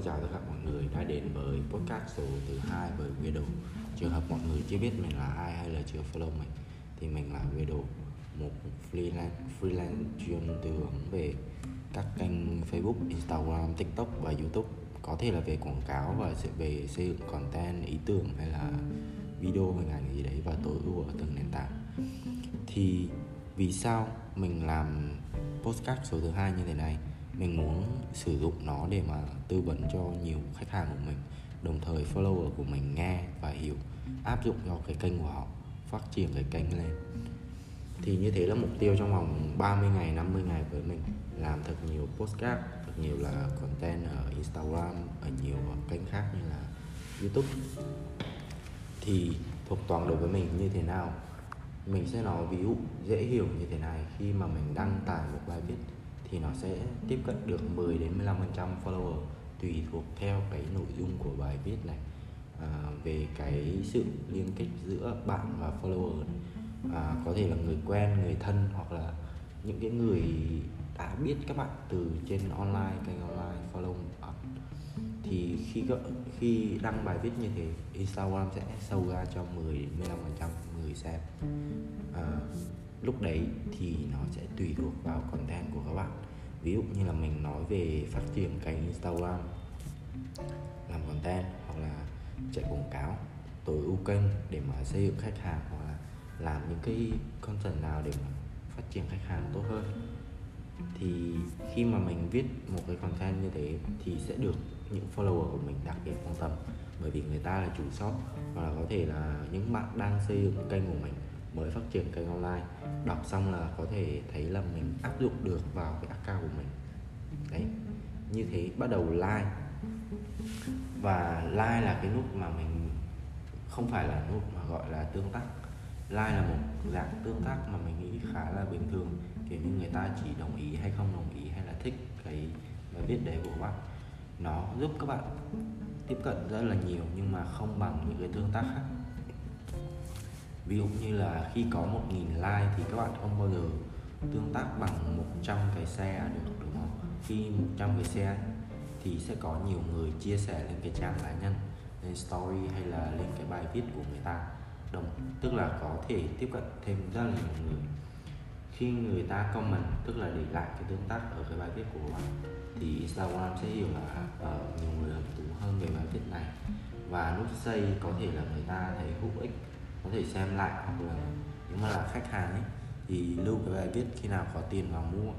xin chào tất cả mọi người đã đến với podcast số thứ hai với Weirdo Trường hợp mọi người chưa biết mình là ai hay là chưa follow mình Thì mình là Weirdo Một freelance, freelance chuyên tư vấn về các kênh Facebook, Instagram, TikTok và YouTube. Có thể là về quảng cáo và sẽ về xây dựng content, ý tưởng hay là video hình ảnh gì đấy và tối ưu ở từng nền tảng. Thì vì sao mình làm podcast số thứ hai như thế này? Mình muốn sử dụng nó để mà tư vấn cho nhiều khách hàng của mình, đồng thời follower của mình nghe và hiểu, áp dụng cho cái kênh của họ, phát triển cái kênh lên. Thì như thế là mục tiêu trong vòng 30 ngày 50 ngày với mình, làm thật nhiều postcard thật nhiều là content ở Instagram, ở nhiều kênh khác như là YouTube. Thì thuộc toàn đối với mình như thế nào? Mình sẽ nói ví dụ dễ hiểu như thế này khi mà mình đăng tải một bài viết thì nó sẽ tiếp cận được 10 đến 15% follower tùy thuộc theo cái nội dung của bài viết này. À, về cái sự liên kết giữa bạn và follower à, có thể là người quen người thân hoặc là những cái người đã biết các bạn từ trên online kênh online follow bạn. Thì khi khi đăng bài viết như thế Instagram sẽ sâu ra cho 10 đến 15% người xem. À, lúc đấy thì nó sẽ tùy thuộc vào content của các bạn. Ví dụ như là mình nói về phát triển kênh Instagram làm content hoặc là chạy quảng cáo, tối ưu kênh để mà xây dựng khách hàng hoặc là làm những cái content nào để mà phát triển khách hàng tốt hơn. Thì khi mà mình viết một cái content như thế thì sẽ được những follower của mình đặc biệt quan tâm bởi vì người ta là chủ shop hoặc là có thể là những bạn đang xây dựng kênh của mình mới phát triển kênh online. Đọc xong là có thể thấy là mình áp dụng được vào cái account của mình. Đấy, như thế bắt đầu like. Và like là cái nút mà mình, không phải là nút mà gọi là tương tác. Like là một dạng tương tác mà mình nghĩ khá là bình thường, kiểu như người ta chỉ đồng ý hay không đồng ý hay là thích cái bài viết đấy của bạn. Nó giúp các bạn tiếp cận rất là nhiều nhưng mà không bằng những cái tương tác khác ví dụ như là khi có 1.000 like thì các bạn không bao giờ tương tác bằng 100 cái xe được đúng không? Khi 100 cái xe thì sẽ có nhiều người chia sẻ lên cái trang cá nhân lên story hay là lên cái bài viết của người ta. Đồng tức là có thể tiếp cận thêm rất là nhiều người. Khi người ta comment tức là để lại cái tương tác ở cái bài viết của bạn thì Instagram sẽ hiểu là uh, nhiều người hứng thú hơn về bài viết này. Và nút xây có thể là người ta thấy hữu ích có thể xem lại hoặc là nếu mà là khách hàng ấy, thì lưu cái bài viết khi nào có tiền vào mua.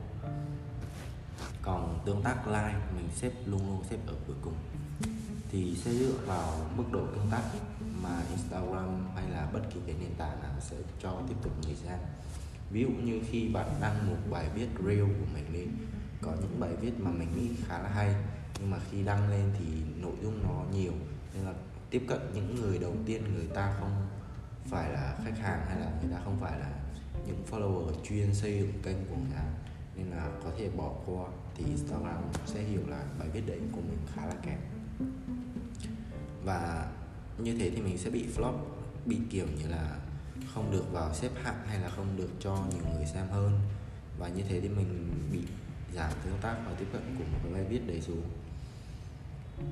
Còn tương tác like mình xếp luôn luôn xếp ở cuối cùng. Thì sẽ dựa vào mức độ tương tác mà Instagram hay là bất kỳ cái nền tảng nào sẽ cho tiếp tục người xem. Ví dụ như khi bạn đăng một bài viết reel của mình lên, có những bài viết mà mình nghĩ khá là hay, nhưng mà khi đăng lên thì nội dung nó nhiều, nên là tiếp cận những người đầu tiên người ta không phải là khách hàng hay là người ta không phải là những follower chuyên xây dựng kênh của người ta nên là có thể bỏ qua, thì Instagram sẽ hiểu là bài viết đấy của mình khá là kém. Và như thế thì mình sẽ bị flop, bị kiểu như là không được vào xếp hạng hay là không được cho nhiều người xem hơn. Và như thế thì mình bị giảm tương tác và tiếp cận của một cái bài viết đấy xuống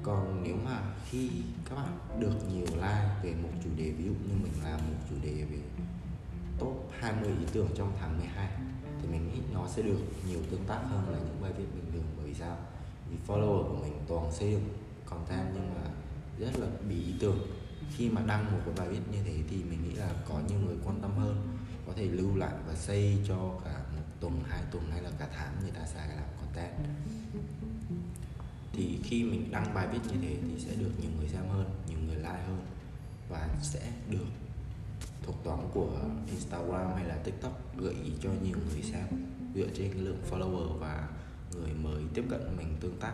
còn nếu mà khi các bạn được nhiều like về một chủ đề, ví dụ như mình làm một chủ đề về top 20 ý tưởng trong tháng 12 thì mình nghĩ nó sẽ được nhiều tương tác hơn là những bài viết bình thường. Bởi vì sao? Vì follower của mình toàn xây dựng content nhưng mà rất là bị ý tưởng. Khi mà đăng một cái bài viết như thế thì mình nghĩ là có nhiều người quan tâm hơn, có thể lưu lại và xây cho cả một tuần, hai tuần hay là cả tháng người ta xài làm content thì khi mình đăng bài viết như thế thì sẽ được nhiều người xem hơn, nhiều người like hơn và sẽ được thuật toán của Instagram hay là TikTok gợi ý cho nhiều người xem dựa trên lượng follower và người mới tiếp cận mình tương tác.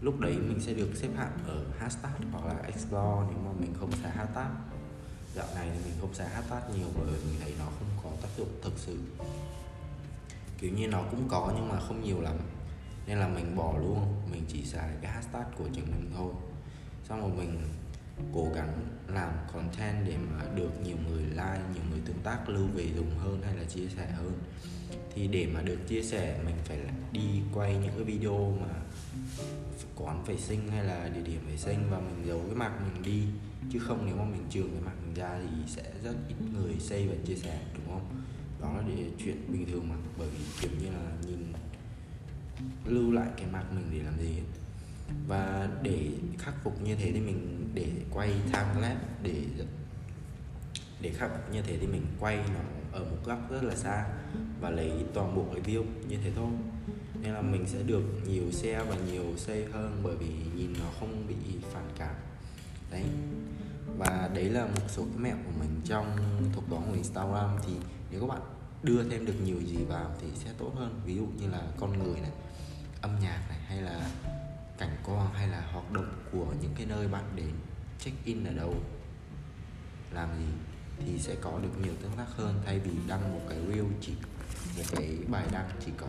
Lúc đấy mình sẽ được xếp hạng ở hashtag hoặc là explore nếu mà mình không xài hashtag. Dạo này thì mình không xài hashtag nhiều bởi mình thấy nó không có tác dụng thực sự. Kiểu như nó cũng có nhưng mà không nhiều lắm nên là mình bỏ luôn, mình chỉ xài cái hashtag của trường mình thôi. Xong rồi mình cố gắng làm content để mà được nhiều người like, nhiều người tương tác, lưu về dùng hơn hay là chia sẻ hơn. Thì để mà được chia sẻ, mình phải đi quay những cái video mà quán vệ sinh hay là địa điểm vệ sinh và mình giấu cái mặt mình đi. Chứ không nếu mà mình trường cái mặt mình ra thì sẽ rất ít người xây và chia sẻ, đúng không? Đó là để chuyện bình thường mà, bởi vì kiểu như là nhìn lưu lại cái mặt mình để làm gì hết. Và để khắc phục như thế thì mình để quay time lapse để để khắc phục như thế thì mình quay nó ở một góc rất là xa và lấy toàn bộ cái view như thế thôi. Nên là mình sẽ được nhiều xe và nhiều xe hơn bởi vì nhìn nó không bị phản cảm. Đấy. Và đấy là một số cái mẹo của mình trong thuật toán của Instagram. Thì nếu các bạn đưa thêm được nhiều gì vào thì sẽ tốt hơn. Ví dụ như là con người này âm nhạc này, hay là cảnh quan, hay là hoạt động của những cái nơi bạn đến, check in ở đâu, làm gì, thì sẽ có được nhiều tương tác hơn. Thay vì đăng một cái reel chỉ, một cái bài đăng chỉ có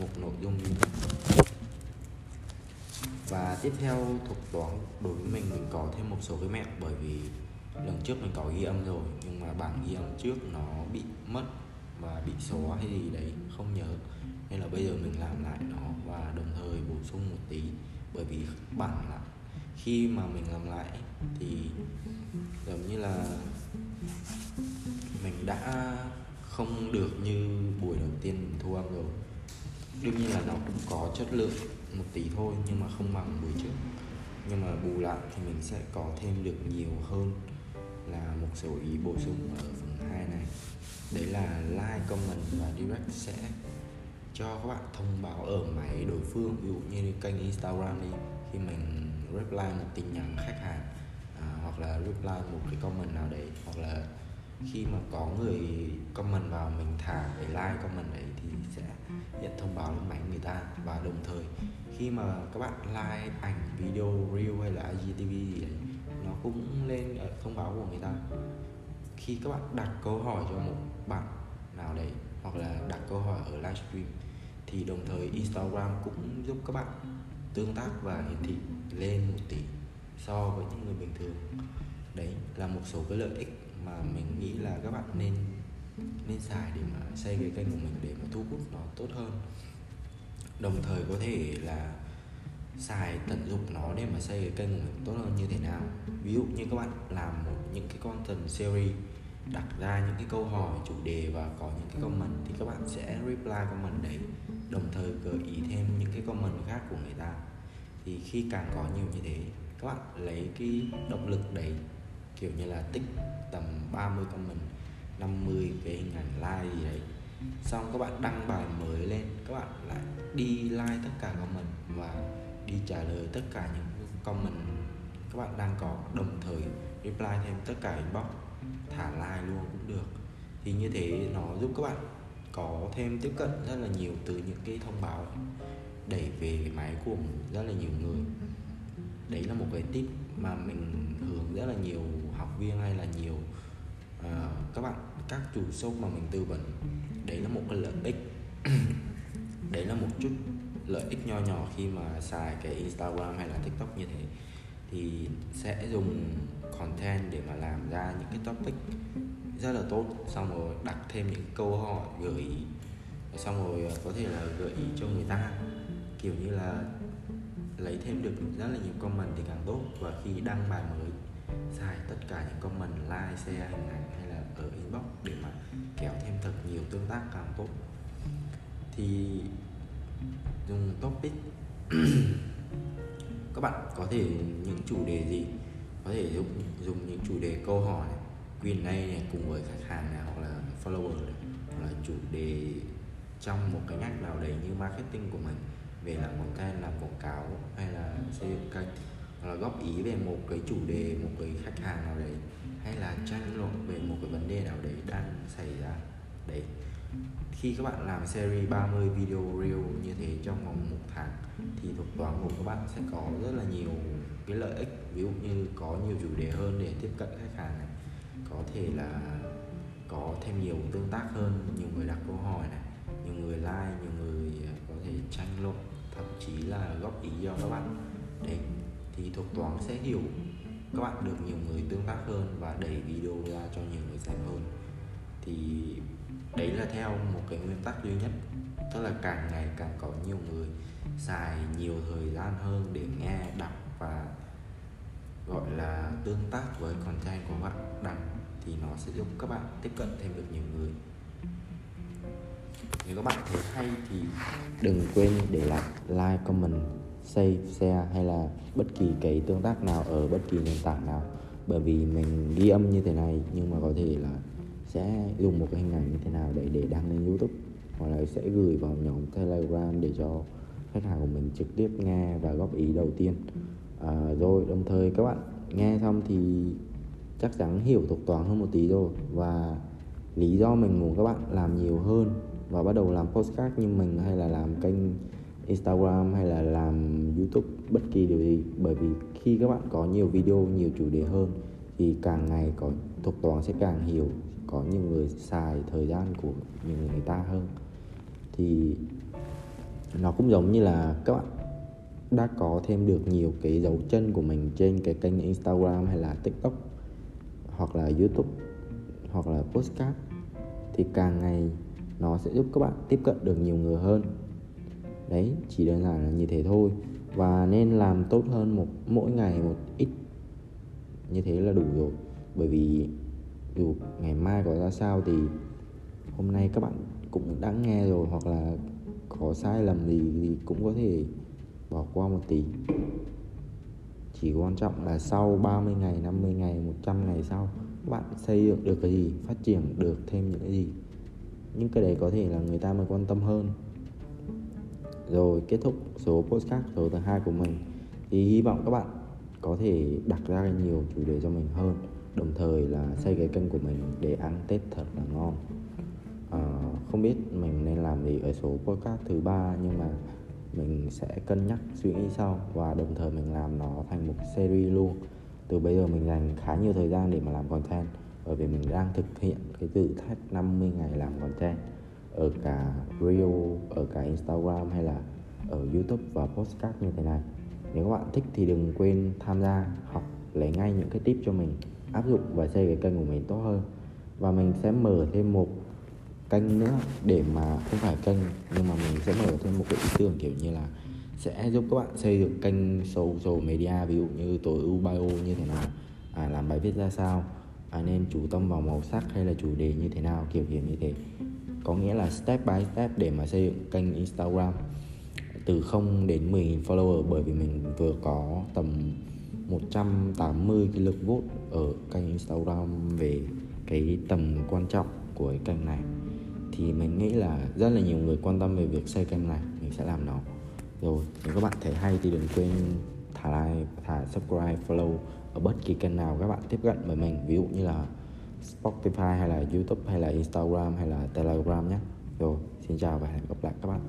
một nội dung duy nhất. Và tiếp theo thuật toán, đối với mình mình có thêm một số cái mẹo, bởi vì lần trước mình có ghi âm rồi, nhưng mà bản ghi âm trước nó bị mất và bị xóa hay gì đấy, không nhớ nên là bây giờ mình làm lại nó và đồng thời bổ sung một tí. Bởi vì bản là khi mà mình làm lại thì giống như là mình đã không được như buổi đầu tiên mình thu âm rồi. Đương nhiên là nó cũng có chất lượng một tí thôi nhưng mà không bằng buổi trước. Nhưng mà bù lại thì mình sẽ có thêm được nhiều hơn là một số ý bổ sung ở phần 2 này. Đấy là like comment và direct sẽ cho các bạn thông báo ở máy đối phương ví dụ như kênh Instagram đi khi mình reply một tin nhắn khách hàng à, hoặc là reply một cái comment nào đấy hoặc là khi mà có người comment vào mình thả cái like comment đấy thì sẽ nhận thông báo lên máy người ta. Và đồng thời khi mà các bạn like ảnh video reel hay là IGTV gì đấy nó cũng lên ở thông báo của người ta. Khi các bạn đặt câu hỏi cho một bạn nào đấy hoặc là đặt câu hỏi ở livestream thì đồng thời Instagram cũng giúp các bạn tương tác và hiển thị lên một tỷ so với những người bình thường. Đấy là một số cái lợi ích mà mình nghĩ là các bạn nên nên xài để mà xây cái kênh của mình để mà thu hút nó tốt hơn. Đồng thời có thể là xài tận dụng nó để mà xây cái kênh của mình tốt hơn như thế nào. Ví dụ như các bạn làm một những cái content series đặt ra những cái câu hỏi, chủ đề và có những cái comment thì các bạn sẽ reply comment đấy, đồng thời gợi ý thêm những cái comment khác của người ta. Thì khi càng có nhiều như thế, các bạn lấy cái động lực đấy, kiểu như là tích tầm 30 comment 50 cái hình ảnh like gì đấy, xong các bạn đăng bài mới lên, các bạn lại đi like tất cả comment và đi trả lời tất cả những comment các bạn đang có, đồng thời reply thêm tất cả inbox thả like luôn cũng được. Thì như thế nó giúp các bạn có thêm tiếp cận rất là nhiều từ những cái thông báo đẩy về máy của rất là nhiều người. Đấy là một cái tip mà mình hướng rất là nhiều học viên hay là nhiều uh, các bạn các chủ shop mà mình tư vấn. Đấy là một cái lợi ích. Đấy là một chút lợi ích nho nhỏ khi mà xài cái Instagram hay là TikTok như thế. Thì sẽ dùng content để mà làm ra những cái topic rất là tốt, xong rồi đặt thêm những câu hỏi, gợi ý xong rồi ờ, có thể là gợi ý cho người ta. Kiểu như là lấy thêm được rất là nhiều comment thì càng tốt. Và khi đăng bài mới, xài tất cả những comment like, share hình ảnh hay là ở inbox để mà kéo thêm thật nhiều tương tác càng tốt. Thì dùng topic, các bạn có thể, những chủ đề gì có thể dùng dùng những chủ đề câu hỏi này, Q&A này cùng với khách hàng này hoặc là follower này, hoặc là chủ đề trong một cái ngách nào đấy như marketing của mình về làm content làm quảng cáo hay là xây dựng kênh hoặc là góp ý về một cái chủ đề một cái khách hàng nào đấy hay là tranh luận về một cái vấn đề nào đấy đang xảy ra. Đấy khi các bạn làm series 30 video reel như thế trong vòng một tháng, thì thuật toán của các bạn sẽ có rất là nhiều cái lợi ích. Ví dụ như có nhiều chủ đề hơn để tiếp cận khách hàng này, có thể là có thêm nhiều tương tác hơn, nhiều người đặt câu hỏi này, nhiều người like, nhiều người à, có thể tranh luận, thậm chí là góp ý cho các bạn. Đấy, thì thuật toán sẽ hiểu các bạn được nhiều người tương tác hơn và đẩy video ra cho nhiều người xem hơn. Thì đấy là theo một cái nguyên tắc duy nhất. Tức là càng ngày càng có nhiều người xài nhiều thời gian hơn để nghe, đọc và gọi là tương tác với content của bạn. Đăng thì nó sẽ giúp các bạn tiếp cận thêm được nhiều người. Nếu các bạn thấy hay thì đừng quên để lại like, comment, save, share hay là bất kỳ cái tương tác nào ở bất kỳ nền tảng nào. Bởi vì mình ghi âm như thế này nhưng mà có thể là sẽ dùng một cái hình ảnh như thế nào để để đăng lên youtube. Hoặc là sẽ gửi vào nhóm telegram để cho khách hàng của mình trực tiếp nghe và góp ý đầu tiên. À, rồi đồng thời các bạn nghe xong thì chắc chắn hiểu thuộc toán hơn một tí rồi. Và lý do mình muốn các bạn làm nhiều hơn và bắt đầu làm postcard như mình hay là làm kênh Instagram hay là làm YouTube bất kỳ điều gì. Bởi vì khi các bạn có nhiều video nhiều chủ đề hơn thì càng ngày có thuộc toán sẽ càng hiểu có nhiều người xài thời gian của nhiều người ta hơn. Thì nó cũng giống như là các bạn đã có thêm được nhiều cái dấu chân của mình trên cái kênh Instagram hay là TikTok hoặc là YouTube hoặc là postcard thì càng ngày nó sẽ giúp các bạn tiếp cận được nhiều người hơn. Đấy, chỉ đơn giản là như thế thôi. Và nên làm tốt hơn một, mỗi ngày một ít. Như thế là đủ rồi. Bởi vì dù ngày mai có ra sao thì hôm nay các bạn cũng đã nghe rồi hoặc là có sai lầm gì thì cũng có thể bỏ qua một tí. Chỉ quan trọng là sau 30 ngày 50 ngày 100 ngày sau bạn xây dựng được cái gì, phát triển được thêm những cái gì. Những cái đấy có thể là người ta mới quan tâm hơn. Rồi kết thúc số postcard số thứ hai của mình. Thì hy vọng các bạn có thể đặt ra nhiều chủ đề cho mình hơn đồng thời là xây cái kênh của mình để ăn tết thật là ngon. À, không biết mình nên làm gì ở số podcast thứ ba nhưng mà mình sẽ cân nhắc suy nghĩ sau. Và đồng thời mình làm nó thành một series luôn. Từ bây giờ mình dành khá nhiều thời gian để mà làm content bởi vì mình đang thực hiện cái thử thách 50 ngày làm content ở cả Reel, ở cả Instagram hay là ở YouTube và podcast như thế này. Nếu các bạn thích thì đừng quên tham gia học lấy ngay những cái tip cho mình áp dụng và xây cái kênh của mình tốt hơn. Và mình sẽ mở thêm một kênh nữa để mà không phải kênh nhưng mà mình sẽ mở thêm một cái ý tưởng kiểu như là sẽ giúp các bạn xây dựng kênh social media ví dụ như tối ưu bio như thế nào à, làm bài viết ra sao à, nên chú tâm vào màu sắc hay là chủ đề như thế nào kiểu kiểu như thế. Có nghĩa là step by step để mà xây dựng kênh Instagram từ 0 đến 10.000 follower bởi vì mình vừa có tầm 180 cái lực vốt ở kênh Instagram về cái tầm quan trọng của cái kênh này. Thì mình nghĩ là rất là nhiều người quan tâm về việc xây kênh này, mình sẽ làm nó. Rồi, nếu các bạn thấy hay thì đừng quên thả like, thả subscribe, follow ở bất kỳ kênh nào các bạn tiếp cận với mình. Ví dụ như là Spotify hay là YouTube hay là Instagram hay là Telegram nhé. Rồi, xin chào và hẹn gặp lại các bạn.